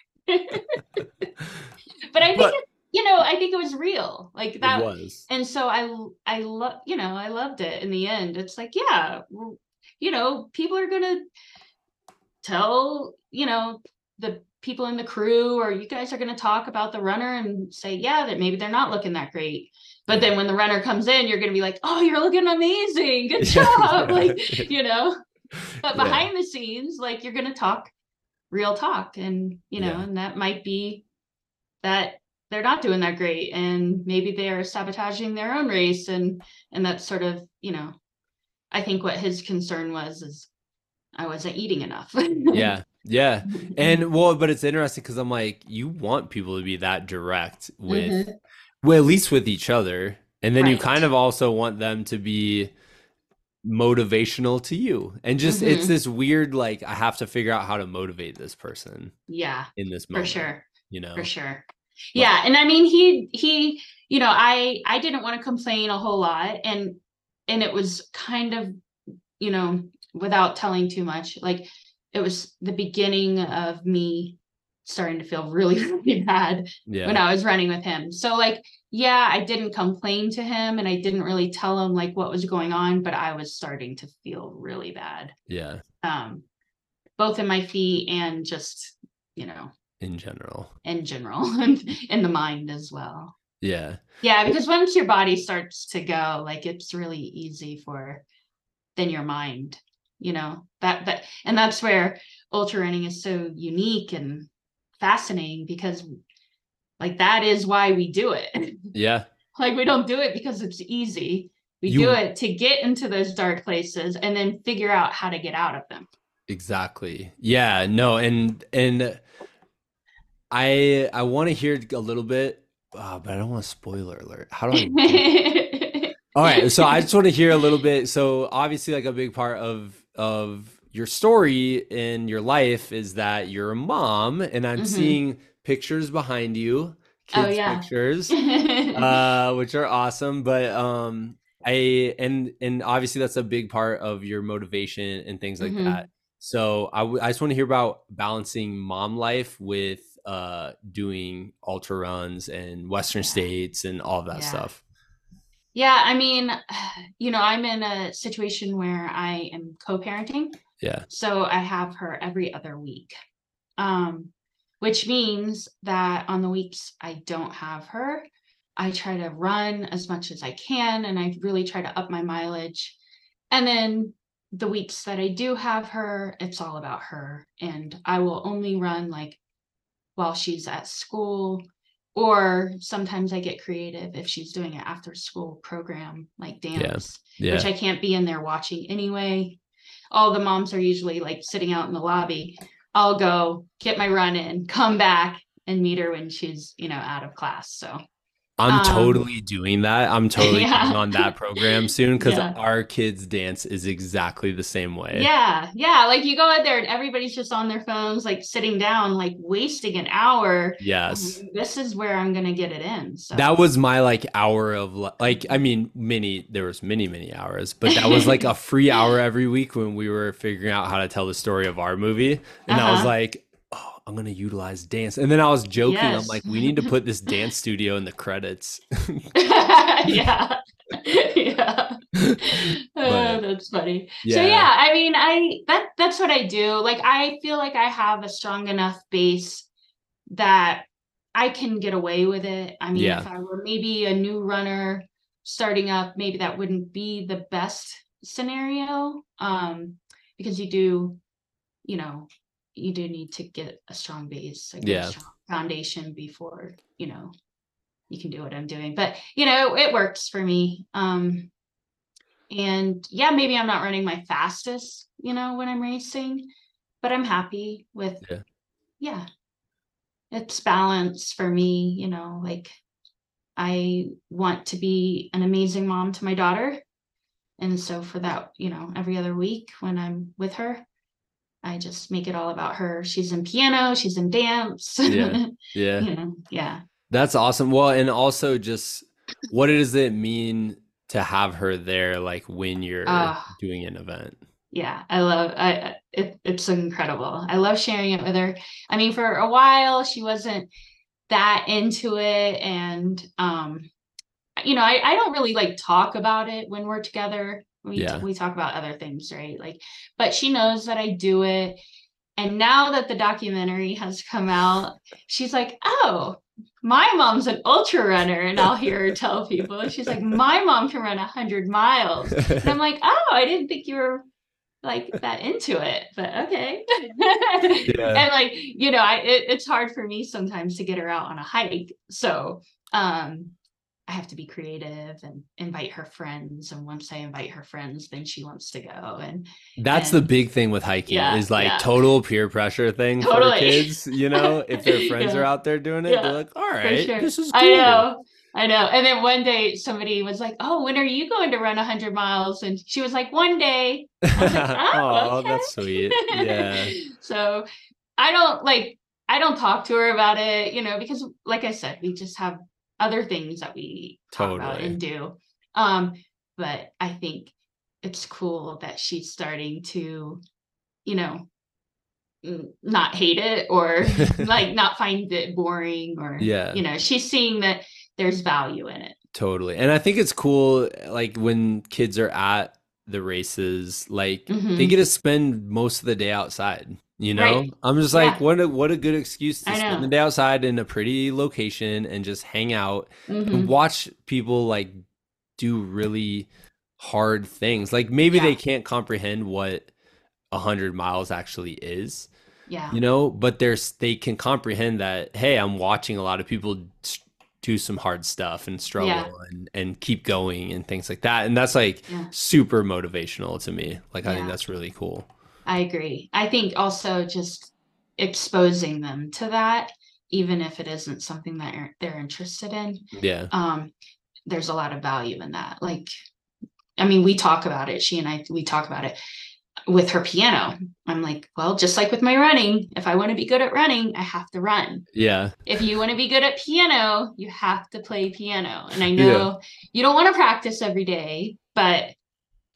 But I think But- it, you know, I think it was real. Like that it was. and so I I love you know I loved it in the end. It's like yeah, you know people are gonna tell you know the people in the crew or you guys are gonna talk about the runner and say yeah that maybe they're not looking that great. But then when the runner comes in, you're gonna be like, oh, you're looking amazing, good job, like you know. But Yeah. behind the scenes, like you're gonna talk real talk, and you know, Yeah. and that might be that they're not doing that great and maybe they're sabotaging their own race and and that's sort of you know i think what his concern was is i wasn't eating enough yeah yeah and well but it's interesting because i'm like you want people to be that direct with Mhm. well at least with each other and then you kind of also want them to be motivational to you and just it's Mhm. this weird like i have to figure out how to motivate this person yeah in this moment. for sure you know for sure yeah and i mean he he you know i i didn't want to complain a whole lot and and it was kind of you know without telling too much like it was the beginning of me starting to feel really really bad yeah when I was running with him. So like, yeah, I didn't complain to him and I didn't really tell him like what was going on, but I was starting to feel really bad. yeah Um both in my feet and just, you know, in general in general and in the mind as well. yeah Yeah, because once your body starts to go, like it's really easy for then your mind, you know, that that and that's where ultra running is so unique and fascinating because like that is why we do it. yeah like we don't do it because it's easy. We You- do it to get into those dark places and then figure out how to get out of them. Exactly. Yeah, no, and and I I want to hear a little bit, uh, but I don't want to spoiler alert. How do I? All right, so I just want to hear a little bit. So obviously, like a big part of of your story in your life is that you're a mom, and I'm Mhm. seeing pictures behind you, Oh, yeah. pictures, uh, which are awesome. But um, I and and obviously that's a big part of your motivation and things like Mhm. that. So I, w- I just want to hear about balancing mom life with uh doing ultra runs and Western states and all that Yeah. stuff. yeah, I mean, you know, I'm in a situation where I am co-parenting. Yeah. So I have her every other week. Um, which means that on the weeks I don't have her, I try to run as much as I can and I really try to up my mileage. And then the weeks that I do have her, it's all about her. And I will only run like while she's at school. Or sometimes I get creative if she's doing an after school program like dance Yeah. which I can't be in there watching anyway. All the moms are usually like sitting out in the lobby. I'll go get my run in, come back and meet her when she's, you know, out of class. So I'm Um, totally doing that. I'm totally Yeah. on that program soon because Yeah. our kids dance is exactly the same way. yeah, yeah. Like you go in there and everybody's just on their phones, like sitting down, like wasting an hour. Yes. This is where I'm gonna get it in. So That was my like hour of like I mean many there was many many hours but that was like a free hour every week when we were figuring out how to tell the story of our movie and I was Uh-huh. like I'm gonna utilize dance and then I was joking I'm like we need to put this dance studio in the credits yeah. yeah. But- Oh, that's funny. yeah So yeah, I mean, I that that's what I do. Like I feel like I have a strong enough base that I can get away with it. I mean, Yeah. if I were maybe a new runner starting up, maybe that wouldn't be the best scenario. Um, because you do, you know, you do need to get a strong base, a good Yeah. strong foundation before, you know, you can do what I'm doing. But you know, it works for me. Um and yeah, maybe I'm not running my fastest, you know, when I'm racing, but I'm happy with Yeah. yeah. It's balance for me, you know, like I want to be an amazing mom to my daughter. And so for that, you know, every other week when I'm with her, I just make it all about her. She's in piano, she's in dance. Yeah. yeah you know, yeah. that's awesome well and also just what does it mean to have her there like when you're Ah. doing an event yeah i love i I- it, it's incredible i love sharing it with her i mean for a while she wasn't that into it and um you know I, I don't really like talk about it when we're together we, Yeah. we talk about other things right? Like but she knows that i do it. And now that the documentary has come out she's like oh my mom's an ultra runner. And i'll hear her tell people. She's like my mom can run 100 miles. And i'm like oh i didn't think you were like that into it but okay. Yeah. and like you know i it, it's hard for me sometimes to get her out on a hike. So um i have to be creative and invite her friends and once i invite her friends then she wants to go and That's the big thing with hiking Yeah, is like yeah. total peer pressure thing for kids. You know, if their friends Yeah. are out there doing it, they're like, all right, sure. this is cool. i know i know and then one day somebody was like oh when are you going to run 100 miles and she was like one day was like, oh, "Oh, okay." that's sweet. Yeah. so I don't like I don't talk to her about it, you know, because like I said, we just have other things that we talk about and do. Um, but I think it's cool that she's starting to, you know, not hate it or like not find it boring or Yeah. you know, she's seeing that there's value in it. Totally. And I think it's cool like when kids are at the races, like they Mhm. get to spend most of the day outside. You know? Right. I'm just like, Yeah. what a what a good excuse to spend the day outside in a pretty location and just hang out Mhm. and watch people like do really hard things. Like maybe Yeah. they can't comprehend what a hundred miles actually is, Yeah. you know, but there's they can comprehend that, hey, I'm watching a lot of people do some hard stuff and struggle Yeah. and, and keep going and things like that. And that's like super motivational to me. Like I think that's really cool. I agree. I think also just exposing them to that, even if it isn't something that they're- interested in, Yeah. um, there's a lot of value in that. Like, I mean, we talk about it. She and I, we talk about it with her piano. I'm like, well, just like with my running, if I want to be good at running, I have to run. Yeah. If you want to be good at piano, you have to play piano. And I Yeah. know you don't want to practice every day, but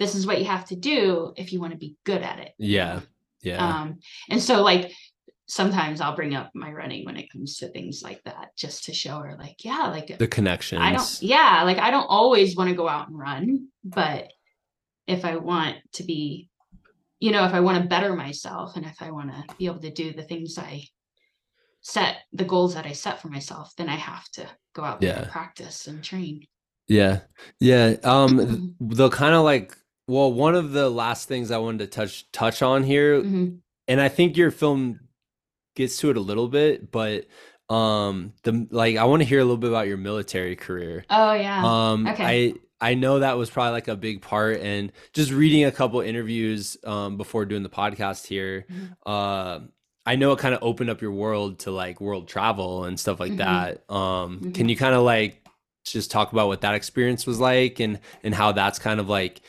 this is what you have to do if you want to be good at it. Yeah. Yeah. Um, and so like sometimes I'll bring up my running when it comes to things like that, just to show her, like, yeah, like the connection. I don't, yeah, like I don't always want to go out and run, but if I want to be, you know, if I want to better myself and if I want to be able to do the things I set, the goals that I set for myself, then I have to go out there and practice and train. Yeah. Yeah. Um Mhm. the kind of like well, one of the last things I wanted to touch touch on here, Mhm. and I think your film gets to it a little bit, but um the like I want to hear a little bit about your military career. Oh yeah. Um okay. I I know that was probably like a big part and just reading a couple interviews um before doing the podcast here, Mhm. uh I know it kind of opened up your world to like world travel and stuff like Mhm. that. Um can you kind of like just talk about what that experience was like and and how that's kind of like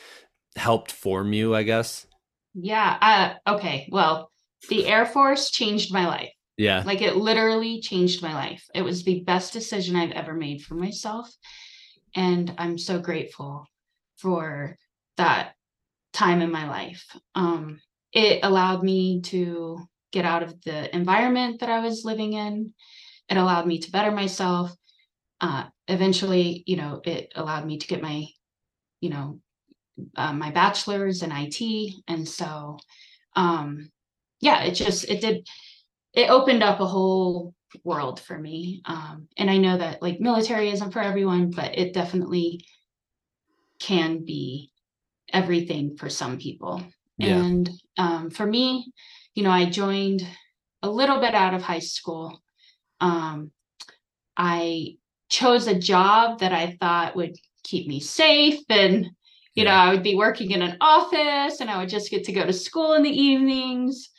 helped form you, I guess? yeah. Uh, okay. Well, the Air Force changed my life. Yeah. Like it literally changed my life. It was the best decision I've ever made for myself. And I'm so grateful for that time in my life. Um, it allowed me to get out of the environment that I was living in. It allowed me to better myself. Uh, eventually, you know, it allowed me to get my, you know, uh, my bachelor's in IT. And so, um, yeah, it just, it did, it opened up a whole world for me. Um, and I know that like military isn't for everyone, but it definitely can be everything for some people. Yeah. And um, for me, you know, I joined a little bit out of high school. Um, I chose a job that I thought would keep me safe and you know i would be working in an office and i would just get to go to school in the evenings.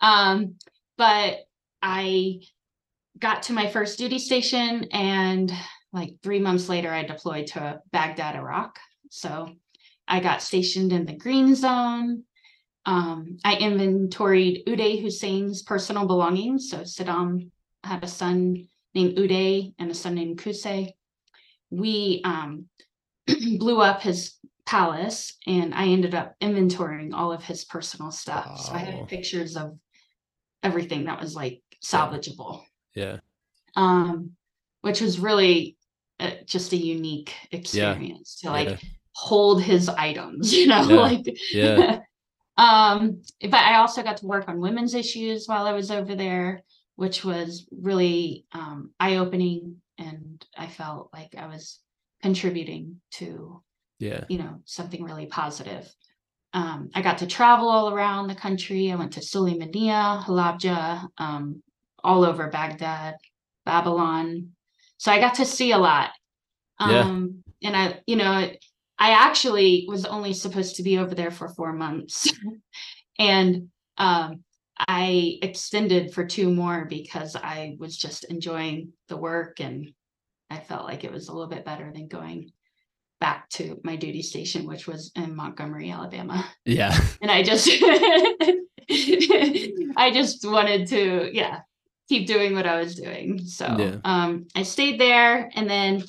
Um, but i got to my first duty station and like three months later i deployed to baghdad iraq. So i got stationed in the green zone. Um, i inventoried uday hussein's personal belongings. So saddam had a son named uday and a son named qusay we um, blew up his palace and I ended up inventorying all of his personal stuff. So I had pictures of everything that was like salvageable. Yeah. um, which was really uh, just a unique experience to like Yeah. hold his items, you know, Yeah. like Yeah. um, but I also got to work on women's issues while I was over there, which was really um, eye opening, and I felt like I was contributing to Yeah. you know something really positive. Um, I got to travel all around the country. I went to Sulaymaniyah, Halabja, um, all over Baghdad, Babylon. So I got to see a lot. Yeah. Um, and I, you know, I actually was only supposed to be over there for four months. and um, I extended for two more because I was just enjoying the work and I felt like it was a little bit better than going back to my duty station, which was in Montgomery, Alabama. Yeah. And I just, I just wanted to, yeah, keep doing what I was doing. So Yeah. um, I stayed there. And then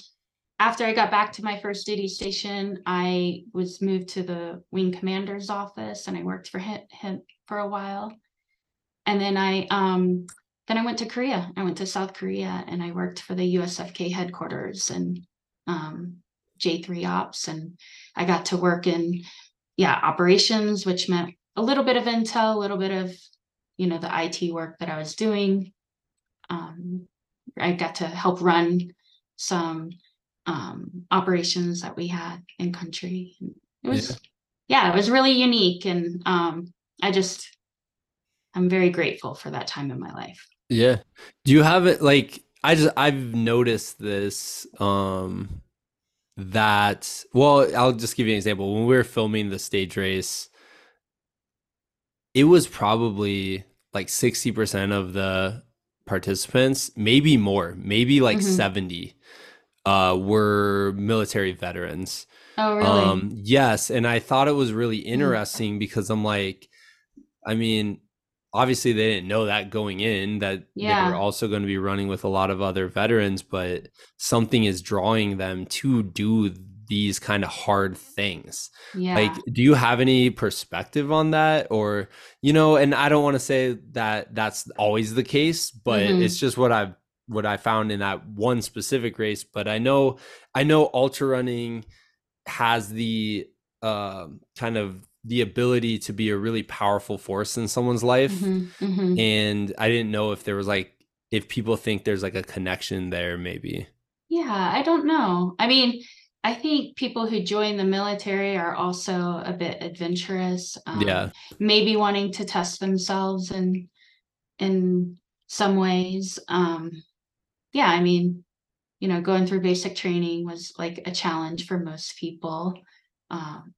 after I got back to my first duty station, I was moved to the wing commander's office and I worked for him, him for a while. And then I, um, then I went to Korea. I went to South Korea and I worked for the USFK headquarters and um, J3 ops. And I got to work in, yeah, operations, which meant a little bit of intel, a little bit of, you know, the IT work that I was doing. Um, I got to help run some um, operations that we had in country. It was, yeah, it was really unique. And um, I just, I'm very grateful for that time in my life. Yeah. Do you have it like I just I've noticed this um that well, I'll just give you an example. When we were filming the stage race, it was probably like 60% of the participants, maybe more, maybe like Mhm. 70 uh were military veterans. Oh, really? Um, yes, and I thought it was really Mm. interesting because I'm like, I mean, obviously they didn't know that going in that they were also going to be running with a lot of other veterans, but something is drawing them to do these kind of hard things. yeah. Like, do you have any perspective on that, or you know? And I don't want to say that that's always the case, but Mhm. it's just what I've what I found in that one specific race. But I know I know ultra running has the um kind of the ability to be a really powerful force in someone's life, Mhm, mhm. and I didn't know if there was like if people think there's like a connection there, maybe. Yeah, I don't know. I mean, I think people who join the military are also a bit adventurous. Um, Yeah. Maybe wanting to test themselves in in some ways. Um, yeah, I mean, you know, going through basic training was like a challenge for most people. Um,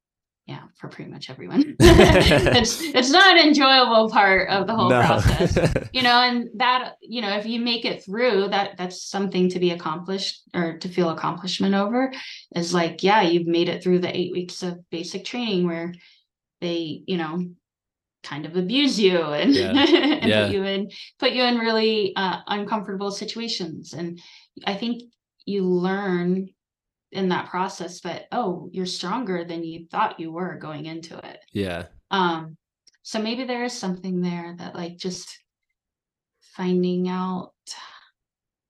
yeah, for pretty much everyone. it's it's not an enjoyable part of the whole process you know and that you know if you make it through that that's something to be accomplished or to feel accomplishment over is like yeah you've made it through the eight weeks of basic training where they you know kind of abuse you and, Yeah. and Yeah. put you in put you in really uh, uncomfortable situations and i think you learn in that process but oh you're stronger than you thought you were going into it yeah. um, so maybe there is something there that like just finding out,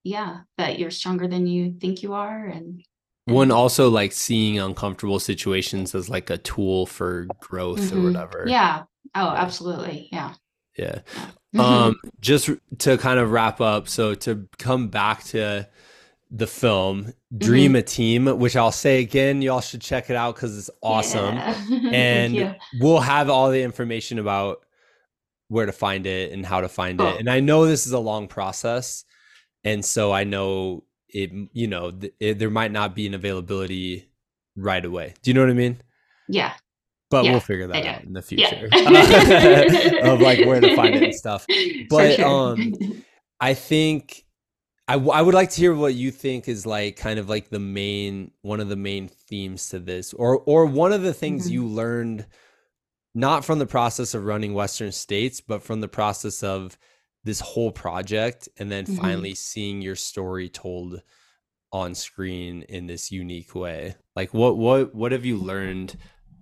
yeah, that you're stronger than you think you are. And One also like seeing uncomfortable situations as like a tool for growth or Mhm. whatever. yeah. Oh, Yeah. absolutely. Yeah. Yeah. Um, just to kind of wrap up, so to come back to the film Dreama Team, which I'll say again, y'all should check it out because it's awesome. Yeah. And we'll have all the information about where to find it and how to find Cool. it. And I know this is a long process. And so I know it, you know, th- it, there might not be an availability right away. Do you know what I mean? yeah. But Yeah, we'll figure that out in the Yeah. future of like where to find it and stuff. But, sure. um, I think I, w- I would like to hear what you think is like kind of like the main one of the main themes to this or or one of the things Mhm. you learned not from the process of running western states but from the process of this whole project and then Mhm. finally seeing your story told on screen in this unique way like what what what have you learned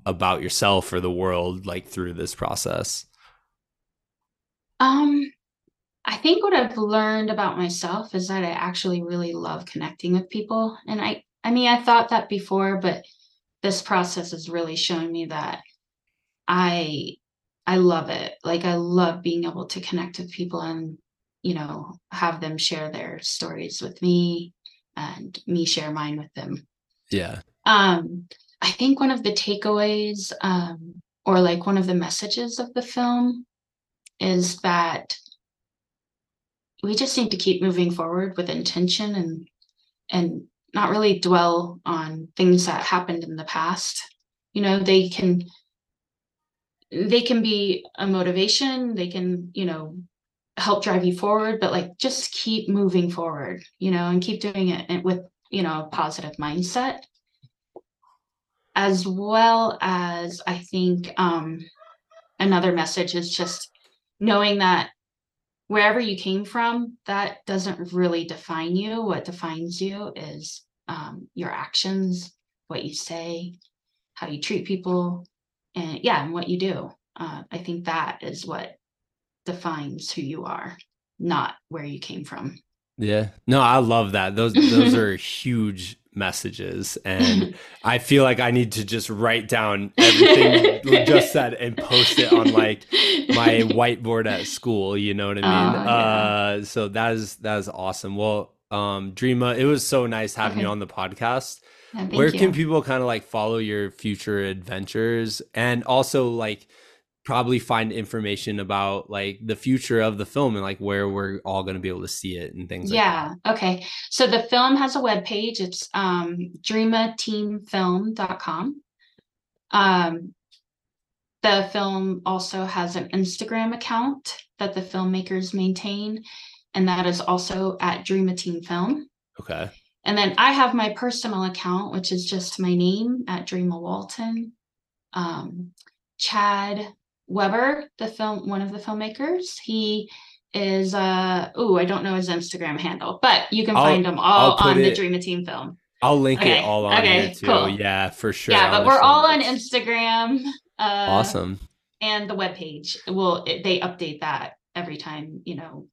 about yourself or the world like through this process Um, I think what I've learned about myself is that I actually really love connecting with people. And I, I mean, I thought that before, but this process has really shown me that I, I love it. Like I love being able to connect with people and, you know, have them share their stories with me and me share mine with them. Yeah. Um, I think one of the takeaways, um, or like one of the messages of the film is that we just need to keep moving forward with intention and and not really dwell on things that happened in the past. You know they can they can be a motivation they can you know help drive you forward but like just keep moving forward you know and keep doing it with you know a positive mindset. As well as i think um another message is just knowing that wherever you came from, that doesn't really define you. What defines you is um, your actions, what you say, how you treat people, and yeah, and what you do. Uh, I think that is what defines who you are, not where you came from. Yeah. No, I love that. Those those are huge messages and i feel like i need to just write down everything you just said and post it on like my whiteboard at school you know what i mean oh, yeah. uh so that is that is awesome well um dreama it was so nice having okay. you on the podcast yeah, where you. can people kind of like follow your future adventures and also like probably find information about like the future of the film and like where we're all going to be able to see it and things like that. yeah like okay. So the film has a web page. It's um dreamateamfilm.com um the film also has an instagram account that the filmmakers maintain and that is also at dreama team film okay. And then i have my personal account which is just my name at dreama walton. Um chad Weber, the film, one of the filmmakers. He is uh oh, I don't know his Instagram handle, but you can I'll, find them all on it, the Dreama Team film. I'll link okay. it all on okay, too. Cool. Yeah, for sure. Yeah, but we're all on Instagram. Uh, awesome. And the webpage will they update that every time you know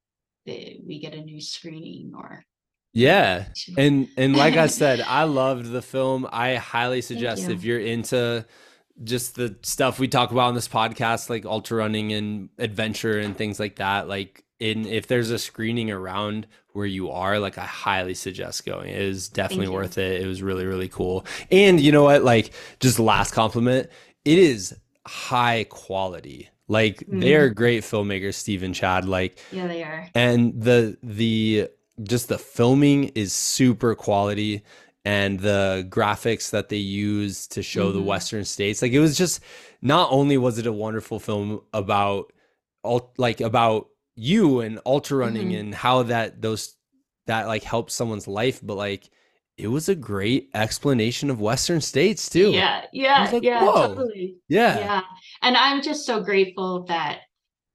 we get a new screening or yeah and and like i said i loved the film i highly suggest you. if you're into just the stuff we talk about on this podcast, like ultra running and adventure and things like that. Like in if there's a screening around where you are, like I highly suggest going. It is definitely worth it. It was really, really cool. And you know what? Like just last compliment, it is high quality. Like mm-hmm. they are great filmmakers, Steve and Chad. Like yeah, they are. And the the just the filming is super quality and the graphics that they use to show mm-hmm. the western states like it was just not only was it a wonderful film about like about you and ultra running mm-hmm. and how that those that like helps someone's life but like it was a great explanation of western states too yeah yeah like, yeah Whoa. totally yeah yeah and i'm just so grateful that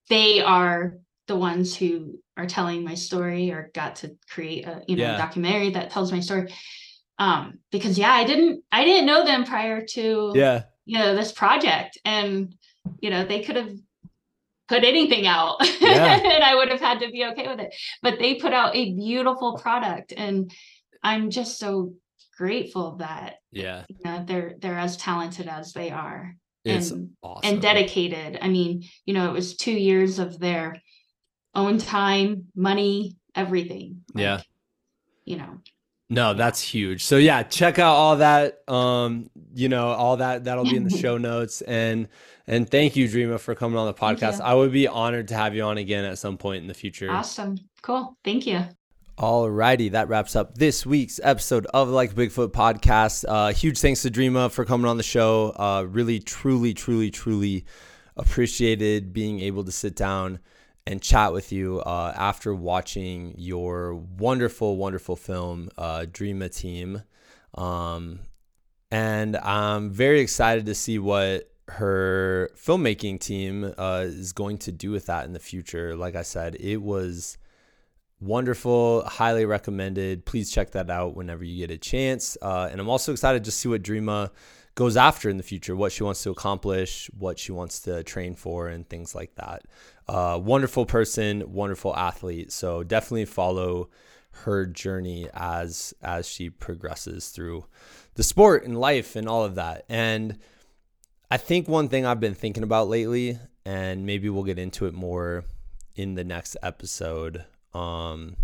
they are the ones who are telling my story or got to create a you know yeah. documentary that tells my story um because yeah i didn't i didn't know them prior to yeah. you know this project. And you know they could have put anything out yeah. and i would have had to be okay with it. But they put out a beautiful product and i'm just so grateful that yeah. you know, they're they're as talented as they are it's and, awesome. and dedicated. I mean you know it was two years of their own time money everything. Like, yeah you know no, that's huge. So yeah, check out all that. Um, you know, all that that'll be in the show notes. And and thank you, Dreama, for coming on the podcast. I would be honored to have you on again at some point in the future. Awesome. Cool. Thank you. Alrighty, that wraps up this week's episode of Like Bigfoot podcast. Uh, huge thanks to Dreama for coming on the show. Uh, really, truly, truly, truly appreciated being able to sit down and chat with you uh, after watching your wonderful, wonderful film, uh, Dreama Team. Um, and I'm very excited to see what her filmmaking team uh, is going to do with that in the future. Like I said, it was wonderful, highly recommended. Please check that out whenever you get a chance. Uh, and I'm also excited to see what Dreama goes after in the future, what she wants to accomplish, what she wants to train for, and things like that. Uh, wonderful person, wonderful athlete. So definitely follow her journey as as she progresses through the sport and life and all of that. And I think one thing I've been thinking about lately, and maybe we'll get into it more in the next episode. Um,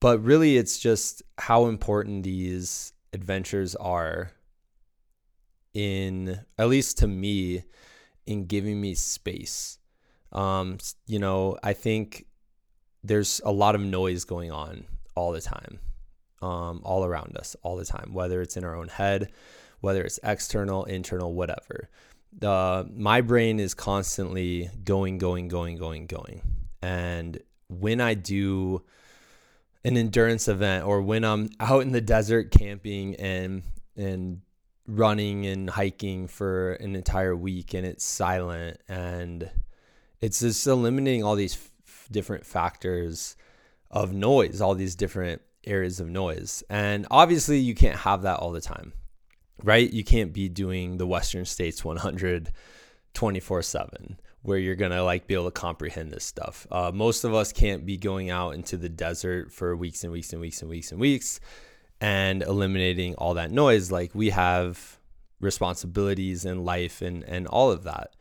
but really, it's just how important these adventures are in, at least to me, in giving me space. Um, you know, I think there's a lot of noise going on all the time, um, all around us, all the time, whether it's in our own head, whether it's external, internal, whatever. Uh, my brain is constantly going, going, going, going, going. And when I do an endurance event or when I'm out in the desert camping and and running and hiking for an entire week and it's silent and it's just eliminating all these f- different factors of noise, all these different areas of noise. And obviously you can't have that all the time right? You can't be doing the Western States 100 24 7 where you're going to like be able to comprehend this stuff. Uh, most of us can't be going out into the desert for weeks and weeks and weeks and weeks and weeks and eliminating all that noise. Like we have responsibilities in life and, and all of that.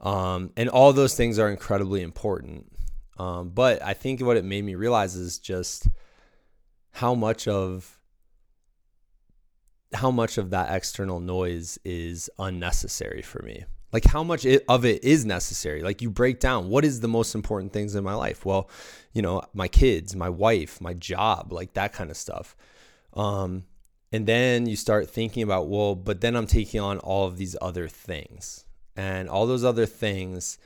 Um, and all those things are incredibly important. Um, but I think what it made me realize is just how much of how much of that external noise is unnecessary for me. Like how much of it is necessary? Like you break down what is the most important things in my life? Well you know my kids my wife my job like that kind of stuff. Um and then you start thinking about well but then i'm taking on all of these other things and all those other things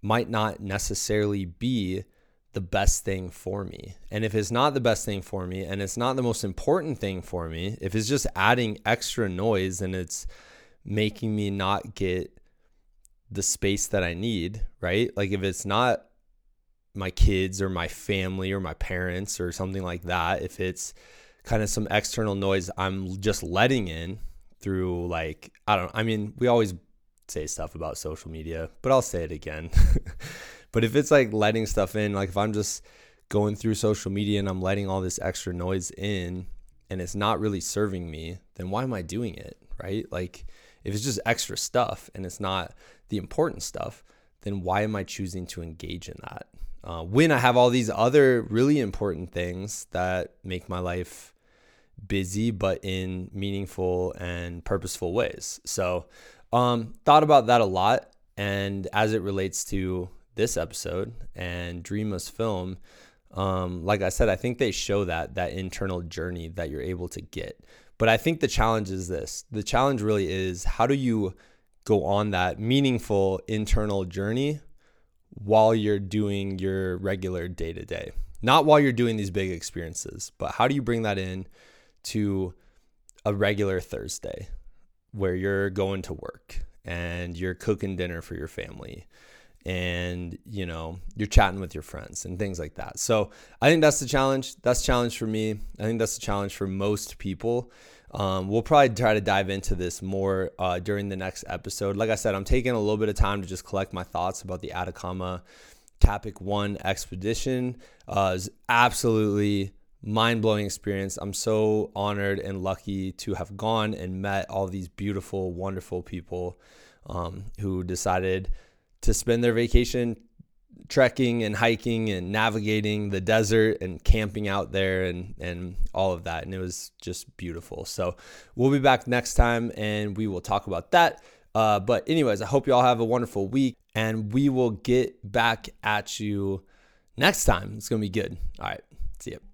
might not necessarily be the best thing for me. And if it's not the best thing for me and it's not the most important thing for me, if it's just adding extra noise and it's making me not get the space that I need, right? Like if it's not my kids or my family or my parents or something like that, if it's kind of some external noise I'm just letting in through like I don't I mean, we always say stuff about social media, but I'll say it again. But if it's like letting stuff in, like if I'm just going through social media and I'm letting all this extra noise in and it's not really serving me, then why am I doing it? Right? Like if it's just extra stuff and it's not the important stuff, then why am I choosing to engage in that? Uh, when I have all these other really important things that make my life busy, but in meaningful and purposeful ways. So, um, thought about that a lot. And as it relates to this episode and Dreama's Film, um, like I said, I think they show that that internal journey that you're able to get. But I think the challenge is this: the challenge really is how do you go on that meaningful internal journey while you're doing your regular day to day, not while you're doing these big experiences, but how do you bring that in to a regular Thursday where you're going to work and you're cooking dinner for your family and you know you're chatting with your friends and things like that. So i think that's the challenge. That's challenge for me. I think that's the challenge for most people. Um, we'll probably try to dive into this more uh, during the next episode. Like i said i'm taking a little bit of time to just collect my thoughts about the atacama topic one expedition. Uh, is absolutely mind-blowing experience. I'm so honored and lucky to have gone and met all these beautiful wonderful people um, who decided to spend their vacation trekking and hiking and navigating the desert and camping out there and and all of that. And it was just beautiful. So we'll be back next time and we will talk about that. Uh, but anyways i hope you all have a wonderful week and we will get back at you next time. It's gonna be good. All right. See you